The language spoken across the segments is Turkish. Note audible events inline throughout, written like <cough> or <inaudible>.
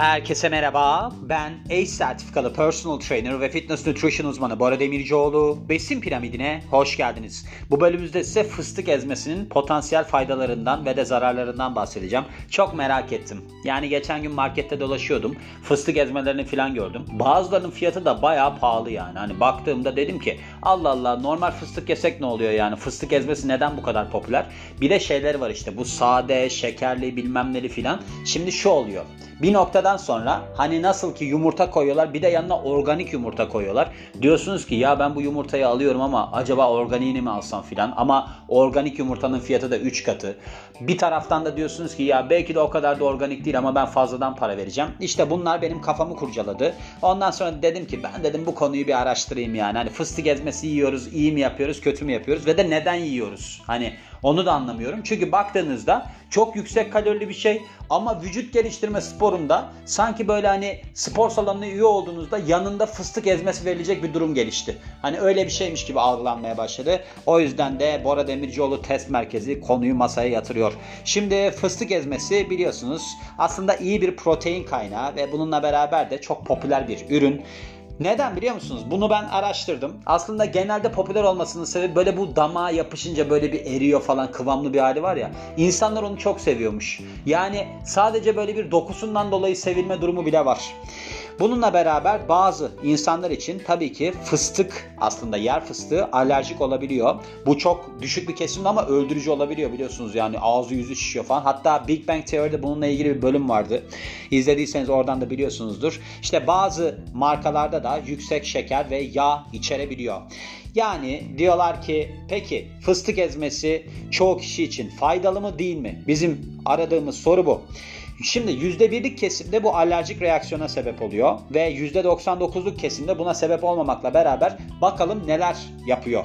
Herkese merhaba. Ben ACE sertifikalı personal trainer ve fitness nutrition uzmanı Bora Demircioğlu. Besin piramidine hoş geldiniz. Bu bölümümüzde size fıstık ezmesinin potansiyel faydalarından ve de zararlarından bahsedeceğim. Çok merak ettim. Yani geçen gün markette dolaşıyordum. Fıstık ezmelerini falan gördüm. Bazılarının fiyatı da bayağı pahalı yani. Hani baktığımda dedim ki Allah Allah normal fıstık yesek ne oluyor yani? Fıstık ezmesi neden bu kadar popüler? Bir de şeyler var işte bu sade, şekerli bilmem neli filan. Şimdi şu oluyor. Bir noktadan sonra hani nasıl ki yumurta koyuyorlar bir de yanına organik yumurta koyuyorlar. Diyorsunuz ki ya ben bu yumurtayı alıyorum ama acaba organiğini mi alsam filan ama organik yumurtanın fiyatı da 3 katı. Bir taraftan da diyorsunuz ki ya belki de o kadar da organik değil ama ben fazladan para vereceğim. İşte bunlar benim kafamı kurcaladı. Ondan sonra dedim ki ben dedim bu konuyu bir araştırayım yani. Hani fıstık ezmesi yiyoruz, iyi mi yapıyoruz, kötü mü yapıyoruz ve de neden yiyoruz? Hani onu da anlamıyorum. Çünkü baktığınızda çok yüksek kalorili bir şey ama vücut geliştirme sporunda sanki böyle hani spor salonuna üye olduğunuzda yanında fıstık ezmesi verilecek bir durum gelişti. Hani öyle bir şeymiş gibi algılanmaya başladı. O yüzden de Bora Demircioğlu Test Merkezi konuyu masaya yatırıyor. Şimdi fıstık ezmesi biliyorsunuz aslında iyi bir protein kaynağı ve bununla beraber de çok popüler bir ürün. Neden biliyor musunuz? Bunu ben araştırdım. Aslında genelde popüler olmasının sebebi böyle bu damağa yapışınca böyle bir eriyor falan kıvamlı bir hali var ya. İnsanlar onu çok seviyormuş. Yani sadece böyle bir dokusundan dolayı sevilme durumu bile var. Bununla beraber bazı insanlar için tabii ki fıstık aslında yer fıstığı alerjik olabiliyor. Bu çok düşük bir kesimde ama öldürücü olabiliyor biliyorsunuz yani ağzı yüzü şişiyor falan. Hatta Big Bang Theory'de bununla ilgili bir bölüm vardı. İzlediyseniz oradan da biliyorsunuzdur. İşte bazı markalarda da yüksek şeker ve yağ içerebiliyor. Yani diyorlar ki peki fıstık ezmesi çoğu kişi için faydalı mı değil mi? Bizim aradığımız soru bu. Şimdi %1'lik kesimde bu alerjik reaksiyona sebep oluyor ve %99'luk kesimde buna sebep olmamakla beraber bakalım neler yapıyor.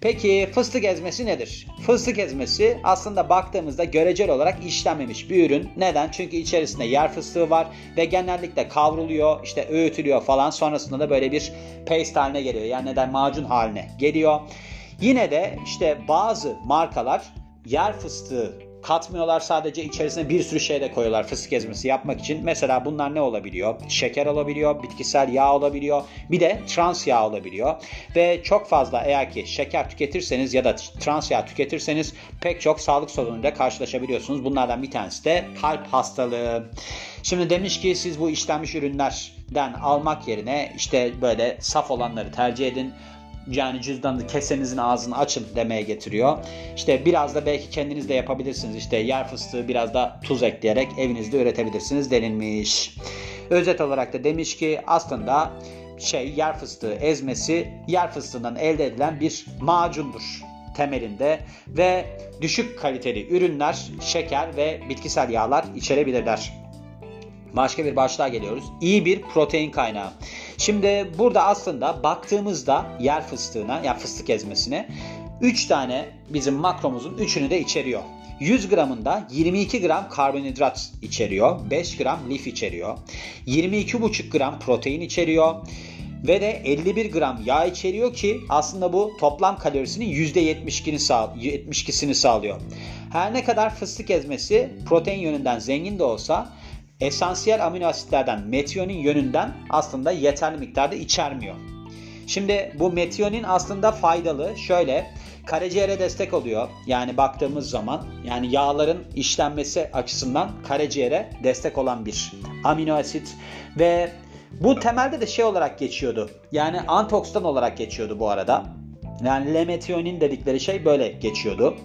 Peki fıstık ezmesi nedir? Fıstık ezmesi aslında baktığımızda görecel olarak işlenmemiş bir ürün. Neden? Çünkü içerisinde yer fıstığı var ve genellikle kavruluyor, işte öğütülüyor falan. Sonrasında da böyle bir paste haline geliyor. Yani neden macun haline geliyor. Yine de işte bazı markalar yer fıstığı katmıyorlar sadece içerisine bir sürü şey de koyuyorlar fıstık ezmesi yapmak için. Mesela bunlar ne olabiliyor? Şeker olabiliyor, bitkisel yağ olabiliyor, bir de trans yağ olabiliyor. Ve çok fazla eğer ki şeker tüketirseniz ya da trans yağ tüketirseniz pek çok sağlık sorunuyla karşılaşabiliyorsunuz. Bunlardan bir tanesi de kalp hastalığı. Şimdi demiş ki siz bu işlenmiş ürünlerden almak yerine işte böyle saf olanları tercih edin yani cüzdanı kesenizin ağzını açın demeye getiriyor. İşte biraz da belki kendiniz de yapabilirsiniz. İşte yer fıstığı biraz da tuz ekleyerek evinizde üretebilirsiniz denilmiş. Özet olarak da demiş ki aslında şey yer fıstığı ezmesi yer fıstığından elde edilen bir macundur temelinde ve düşük kaliteli ürünler, şeker ve bitkisel yağlar içerebilirler. Başka bir başlığa geliyoruz. İyi bir protein kaynağı. Şimdi burada aslında baktığımızda yer fıstığına, yani fıstık ezmesine 3 tane bizim makromuzun 3'ünü de içeriyor. 100 gramında 22 gram karbonhidrat içeriyor, 5 gram lif içeriyor, 22,5 gram protein içeriyor ve de 51 gram yağ içeriyor ki aslında bu toplam kalorisinin %72'sini sağ, 72'sini sağlıyor. Her ne kadar fıstık ezmesi protein yönünden zengin de olsa esansiyel amino asitlerden metionin yönünden aslında yeterli miktarda içermiyor. Şimdi bu metionin aslında faydalı. Şöyle karaciğere destek oluyor. Yani baktığımız zaman yani yağların işlenmesi açısından karaciğere destek olan bir amino asit ve bu temelde de şey olarak geçiyordu. Yani antioksidan olarak geçiyordu bu arada. Yani lemetionin dedikleri şey böyle geçiyordu.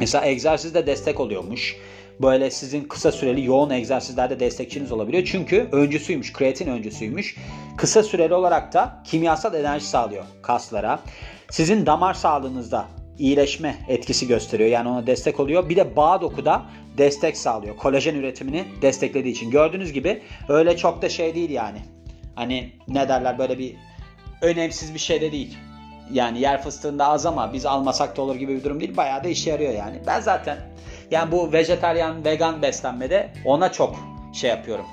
Mesela egzersizde destek oluyormuş böyle sizin kısa süreli yoğun egzersizlerde destekçiniz olabiliyor. Çünkü öncüsüymüş, kreatin öncüsüymüş. Kısa süreli olarak da kimyasal enerji sağlıyor kaslara. Sizin damar sağlığınızda iyileşme etkisi gösteriyor. Yani ona destek oluyor. Bir de bağ dokuda destek sağlıyor. Kolajen üretimini desteklediği için. Gördüğünüz gibi öyle çok da şey değil yani. Hani ne derler böyle bir önemsiz bir şey de değil. Yani yer fıstığında az ama biz almasak da olur gibi bir durum değil. Bayağı da işe yarıyor yani. Ben zaten yani bu vejetaryen, vegan beslenmede ona çok şey yapıyorum.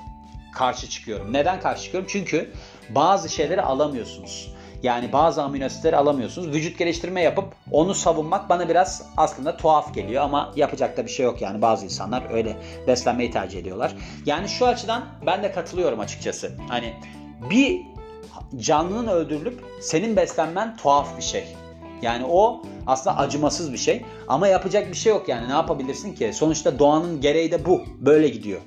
Karşı çıkıyorum. Neden karşı çıkıyorum? Çünkü bazı şeyleri alamıyorsunuz. Yani bazı amino asitleri alamıyorsunuz. Vücut geliştirme yapıp onu savunmak bana biraz aslında tuhaf geliyor ama yapacak da bir şey yok yani bazı insanlar öyle beslenmeyi tercih ediyorlar. Yani şu açıdan ben de katılıyorum açıkçası. Hani bir canlının öldürülüp senin beslenmen tuhaf bir şey. Yani o aslında acımasız bir şey. Ama yapacak bir şey yok yani. Ne yapabilirsin ki? Sonuçta doğanın gereği de bu. Böyle gidiyor.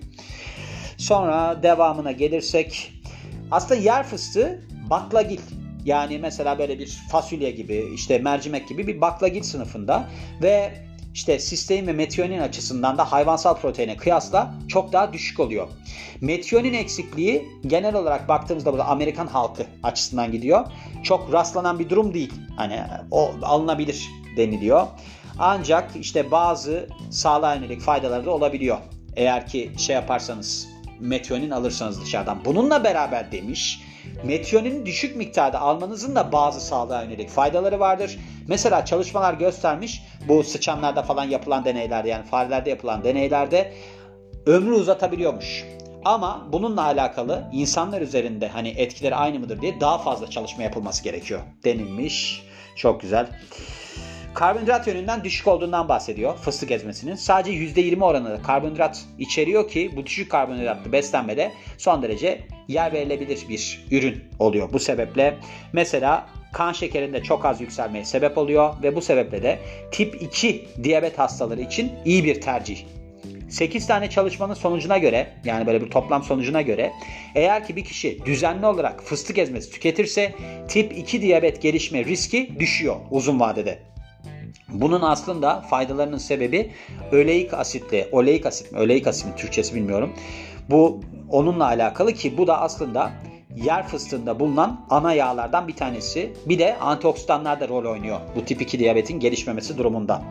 Sonra devamına gelirsek aslında yer fıstığı baklagil. Yani mesela böyle bir fasulye gibi işte mercimek gibi bir baklagil sınıfında ve işte sistein ve metionin açısından da hayvansal proteine kıyasla çok daha düşük oluyor. Metionin eksikliği genel olarak baktığımızda burada Amerikan halkı açısından gidiyor. Çok rastlanan bir durum değil. Hani o alınabilir deniliyor. Ancak işte bazı sağlığa yönelik faydaları da olabiliyor. Eğer ki şey yaparsanız metionin alırsanız dışarıdan. Bununla beraber demiş metionin düşük miktarda almanızın da bazı sağlığa yönelik faydaları vardır. Mesela çalışmalar göstermiş bu sıçanlarda falan yapılan deneylerde yani farelerde yapılan deneylerde ömrü uzatabiliyormuş. Ama bununla alakalı insanlar üzerinde hani etkileri aynı mıdır diye daha fazla çalışma yapılması gerekiyor denilmiş. Çok güzel. Karbonhidrat yönünden düşük olduğundan bahsediyor fıstık ezmesinin. Sadece %20 oranında karbonhidrat içeriyor ki bu düşük karbonhidratlı beslenmede son derece yer verilebilir bir ürün oluyor. Bu sebeple mesela kan şekerinde çok az yükselmeye sebep oluyor ve bu sebeple de tip 2 diyabet hastaları için iyi bir tercih 8 tane çalışmanın sonucuna göre yani böyle bir toplam sonucuna göre eğer ki bir kişi düzenli olarak fıstık ezmesi tüketirse tip 2 diyabet gelişme riski düşüyor uzun vadede. Bunun aslında faydalarının sebebi öleik asitle, oleik asit mi, öleik asit mi Türkçesi bilmiyorum. Bu onunla alakalı ki bu da aslında yer fıstığında bulunan ana yağlardan bir tanesi. Bir de antioksidanlar da rol oynuyor bu tip 2 diyabetin gelişmemesi durumunda.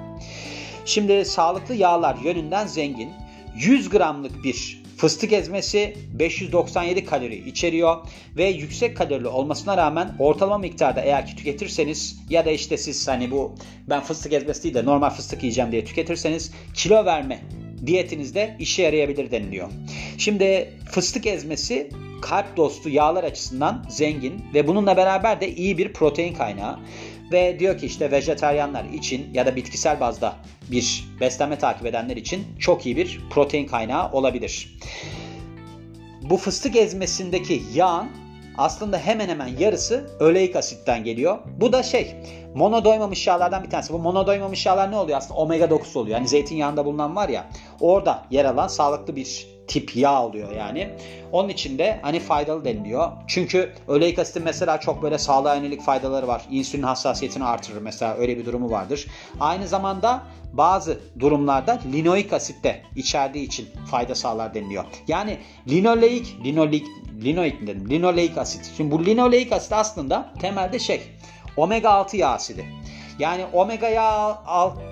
Şimdi sağlıklı yağlar yönünden zengin. 100 gramlık bir fıstık ezmesi 597 kalori içeriyor ve yüksek kalorili olmasına rağmen ortalama miktarda eğer ki tüketirseniz ya da işte siz hani bu ben fıstık ezmesi değil de normal fıstık yiyeceğim diye tüketirseniz kilo verme diyetinizde işe yarayabilir deniliyor. Şimdi fıstık ezmesi kalp dostu yağlar açısından zengin ve bununla beraber de iyi bir protein kaynağı. Ve diyor ki işte vejeteryanlar için ya da bitkisel bazda bir beslenme takip edenler için çok iyi bir protein kaynağı olabilir. Bu fıstık ezmesindeki yağın aslında hemen hemen yarısı öleik asitten geliyor. Bu da şey monodoymamış yağlardan bir tanesi. Bu monodoymamış yağlar ne oluyor aslında? Omega 9 oluyor. Yani zeytinyağında bulunan var ya orada yer alan sağlıklı bir tip yağ oluyor yani. Onun için de hani faydalı deniliyor. Çünkü öleik asitin mesela çok böyle sağlığa yönelik faydaları var. İnsülin hassasiyetini artırır mesela öyle bir durumu vardır. Aynı zamanda bazı durumlarda linoik asit de içerdiği için fayda sağlar deniliyor. Yani linoleik, linoleik, linoik dedim? Linoleik asit. Şimdi bu linoleik asit aslında temelde şey omega 6 yağ asidi. Yani omega yağ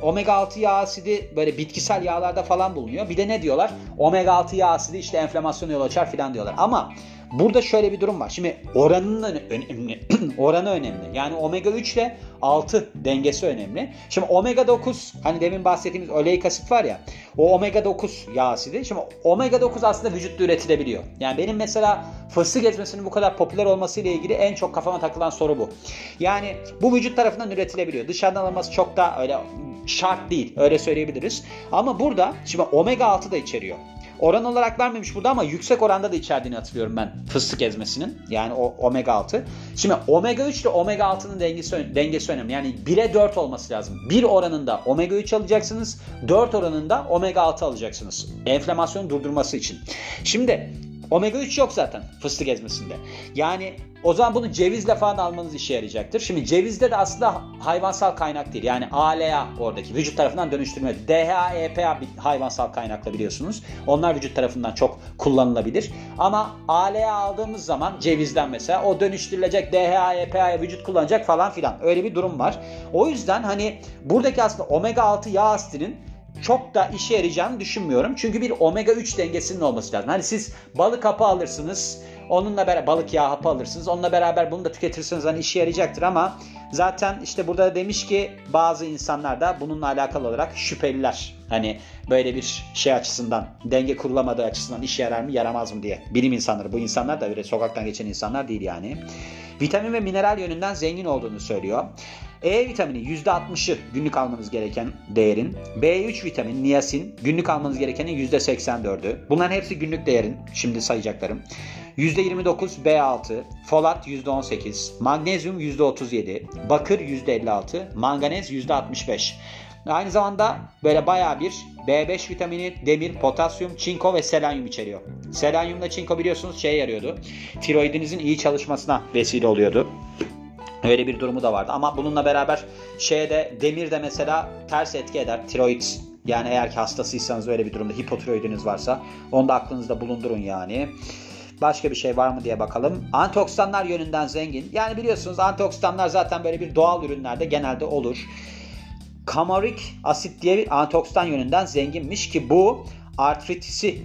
omega 6 yağ asidi böyle bitkisel yağlarda falan bulunuyor. Bir de ne diyorlar? Omega 6 yağ asidi işte enflamasyona yol açar falan diyorlar. Ama burada şöyle bir durum var. Şimdi oranının önemli. <clears throat> oranı önemli. Yani omega 3 ile 6 dengesi önemli. Şimdi omega 9 hani demin bahsettiğimiz oleik asit var ya. O omega 9 yağ asidi. Şimdi omega 9 aslında vücutta üretilebiliyor. Yani benim mesela fıstık ezmesinin bu kadar popüler olması ile ilgili en çok kafama takılan soru bu. Yani bu vücut tarafından üretilebiliyor. Dışarıdan alınması çok da öyle şart değil. Öyle söyleyebiliriz. Ama burada şimdi omega 6 da içeriyor. Oran olarak vermemiş burada ama yüksek oranda da içerdiğini hatırlıyorum ben fıstık ezmesinin. Yani o omega 6. Şimdi omega 3 ile omega 6'nın dengesi, dengesi önemli. Yani 1'e 4 olması lazım. 1 oranında omega 3 alacaksınız. 4 oranında omega 6 alacaksınız. Enflamasyonu durdurması için. Şimdi Omega 3 yok zaten fıstık ezmesinde. Yani o zaman bunu cevizle falan almanız işe yarayacaktır. Şimdi cevizde de aslında hayvansal kaynak değil. Yani ALA oradaki vücut tarafından dönüştürme. DHA, EPA bir hayvansal kaynakla biliyorsunuz. Onlar vücut tarafından çok kullanılabilir. Ama ALA aldığımız zaman cevizden mesela o dönüştürülecek DHA, EPA'ya vücut kullanacak falan filan. Öyle bir durum var. O yüzden hani buradaki aslında omega 6 yağ asitinin çok da işe yarayacağını düşünmüyorum. Çünkü bir omega 3 dengesinin olması lazım. Hani siz balık hapı alırsınız. Onunla beraber balık yağı hapı alırsınız. Onunla beraber bunu da tüketirsiniz hani işe yarayacaktır ama zaten işte burada demiş ki bazı insanlar da bununla alakalı olarak şüpheliler. Hani böyle bir şey açısından denge kurulamadığı açısından işe yarar mı yaramaz mı diye. Bilim insanları bu insanlar da öyle sokaktan geçen insanlar değil yani. Vitamin ve mineral yönünden zengin olduğunu söylüyor. E vitamini %60'ı günlük almanız gereken değerin. B3 vitamini, niyasin günlük almanız gerekenin %84'ü. Bunların hepsi günlük değerin. Şimdi sayacaklarım. %29 B6, folat %18, magnezyum %37, bakır %56, manganez %65. Aynı zamanda böyle baya bir B5 vitamini, demir, potasyum, çinko ve selenyum içeriyor. Selenyumla çinko biliyorsunuz şeye yarıyordu. Tiroidinizin iyi çalışmasına vesile oluyordu. Öyle bir durumu da vardı. Ama bununla beraber şeye de demir de mesela ters etki eder. Tiroid yani eğer ki hastasıysanız öyle bir durumda hipotiroidiniz varsa onu da aklınızda bulundurun yani. Başka bir şey var mı diye bakalım. Antioksidanlar yönünden zengin. Yani biliyorsunuz antioksidanlar zaten böyle bir doğal ürünlerde genelde olur. Kamarik asit diye bir antioksidan yönünden zenginmiş ki bu artritisi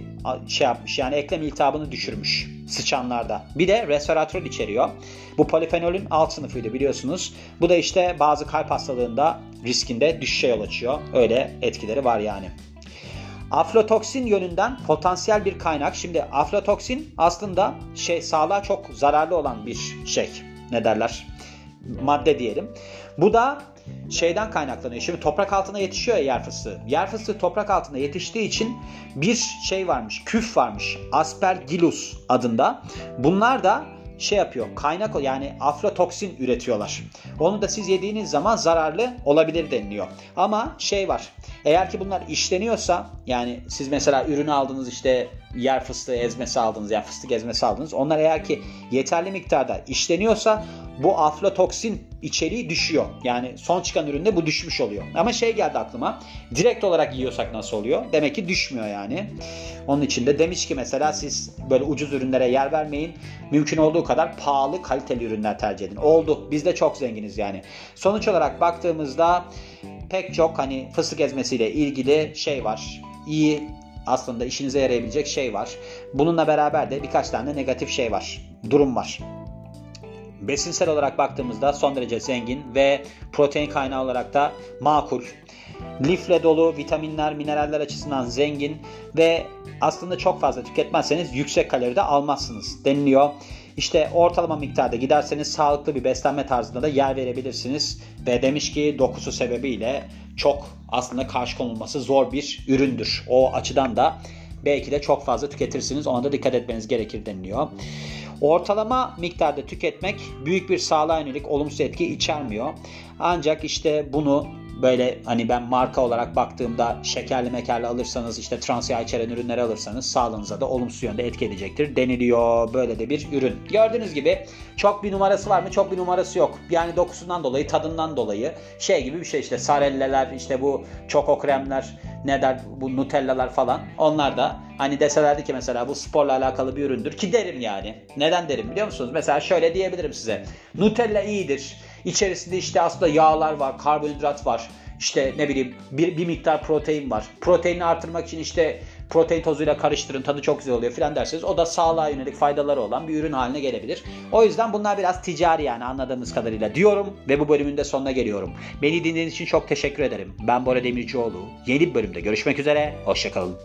şey yapmış yani eklem iltihabını düşürmüş sıçanlarda. Bir de resveratrol içeriyor. Bu polifenolün alt sınıfıydı biliyorsunuz. Bu da işte bazı kalp hastalığında riskinde düşüşe yol açıyor. Öyle etkileri var yani. Aflatoksin yönünden potansiyel bir kaynak. Şimdi aflatoksin aslında şey sağlığa çok zararlı olan bir şey. Ne derler? Madde diyelim. Bu da şeyden kaynaklanıyor. Şimdi toprak altına yetişiyor ya yer fıstığı. Yer fıstığı toprak altında yetiştiği için bir şey varmış, küf varmış. Aspergillus adında. Bunlar da şey yapıyor. Kaynak yani aflatoksin üretiyorlar. Onu da siz yediğiniz zaman zararlı olabilir deniliyor. Ama şey var. Eğer ki bunlar işleniyorsa yani siz mesela ürünü aldınız işte yer fıstığı ezmesi aldınız ya fıstık ezmesi aldınız. Onlar eğer ki yeterli miktarda işleniyorsa bu aflatoksin içeriği düşüyor. Yani son çıkan üründe bu düşmüş oluyor. Ama şey geldi aklıma. Direkt olarak yiyorsak nasıl oluyor? Demek ki düşmüyor yani. Onun için de demiş ki mesela siz böyle ucuz ürünlere yer vermeyin. Mümkün olduğu kadar pahalı kaliteli ürünler tercih edin. Oldu. Biz de çok zenginiz yani. Sonuç olarak baktığımızda pek çok hani fıstık ezmesiyle ilgili şey var. İyi aslında işinize yarayabilecek şey var. Bununla beraber de birkaç tane negatif şey var. Durum var. Besinsel olarak baktığımızda son derece zengin ve protein kaynağı olarak da makul. Lifle dolu, vitaminler, mineraller açısından zengin ve aslında çok fazla tüketmezseniz yüksek kaloride almazsınız deniliyor. İşte ortalama miktarda giderseniz sağlıklı bir beslenme tarzında da yer verebilirsiniz. Ve demiş ki dokusu sebebiyle çok aslında karşı konulması zor bir üründür. O açıdan da belki de çok fazla tüketirsiniz. Ona da dikkat etmeniz gerekir deniliyor. Ortalama miktarda tüketmek büyük bir sağlığa yönelik olumsuz etki içermiyor. Ancak işte bunu böyle hani ben marka olarak baktığımda şekerli mekerli alırsanız işte trans yağ içeren ürünleri alırsanız sağlığınıza da olumsuz yönde etki edecektir deniliyor. Böyle de bir ürün. Gördüğünüz gibi çok bir numarası var mı? Çok bir numarası yok. Yani dokusundan dolayı, tadından dolayı şey gibi bir şey işte sarelleler, işte bu çoko kremler, ne der bu nutellalar falan. Onlar da hani deselerdi ki mesela bu sporla alakalı bir üründür ki derim yani. Neden derim biliyor musunuz? Mesela şöyle diyebilirim size. Nutella iyidir İçerisinde işte aslında yağlar var, karbonhidrat var. İşte ne bileyim bir, bir miktar protein var. Proteini artırmak için işte protein tozuyla karıştırın tadı çok güzel oluyor filan derseniz o da sağlığa yönelik faydaları olan bir ürün haline gelebilir. O yüzden bunlar biraz ticari yani anladığımız kadarıyla diyorum ve bu bölümün de sonuna geliyorum. Beni dinlediğiniz için çok teşekkür ederim. Ben Bora Demircioğlu. Yeni bir bölümde görüşmek üzere. Hoşçakalın.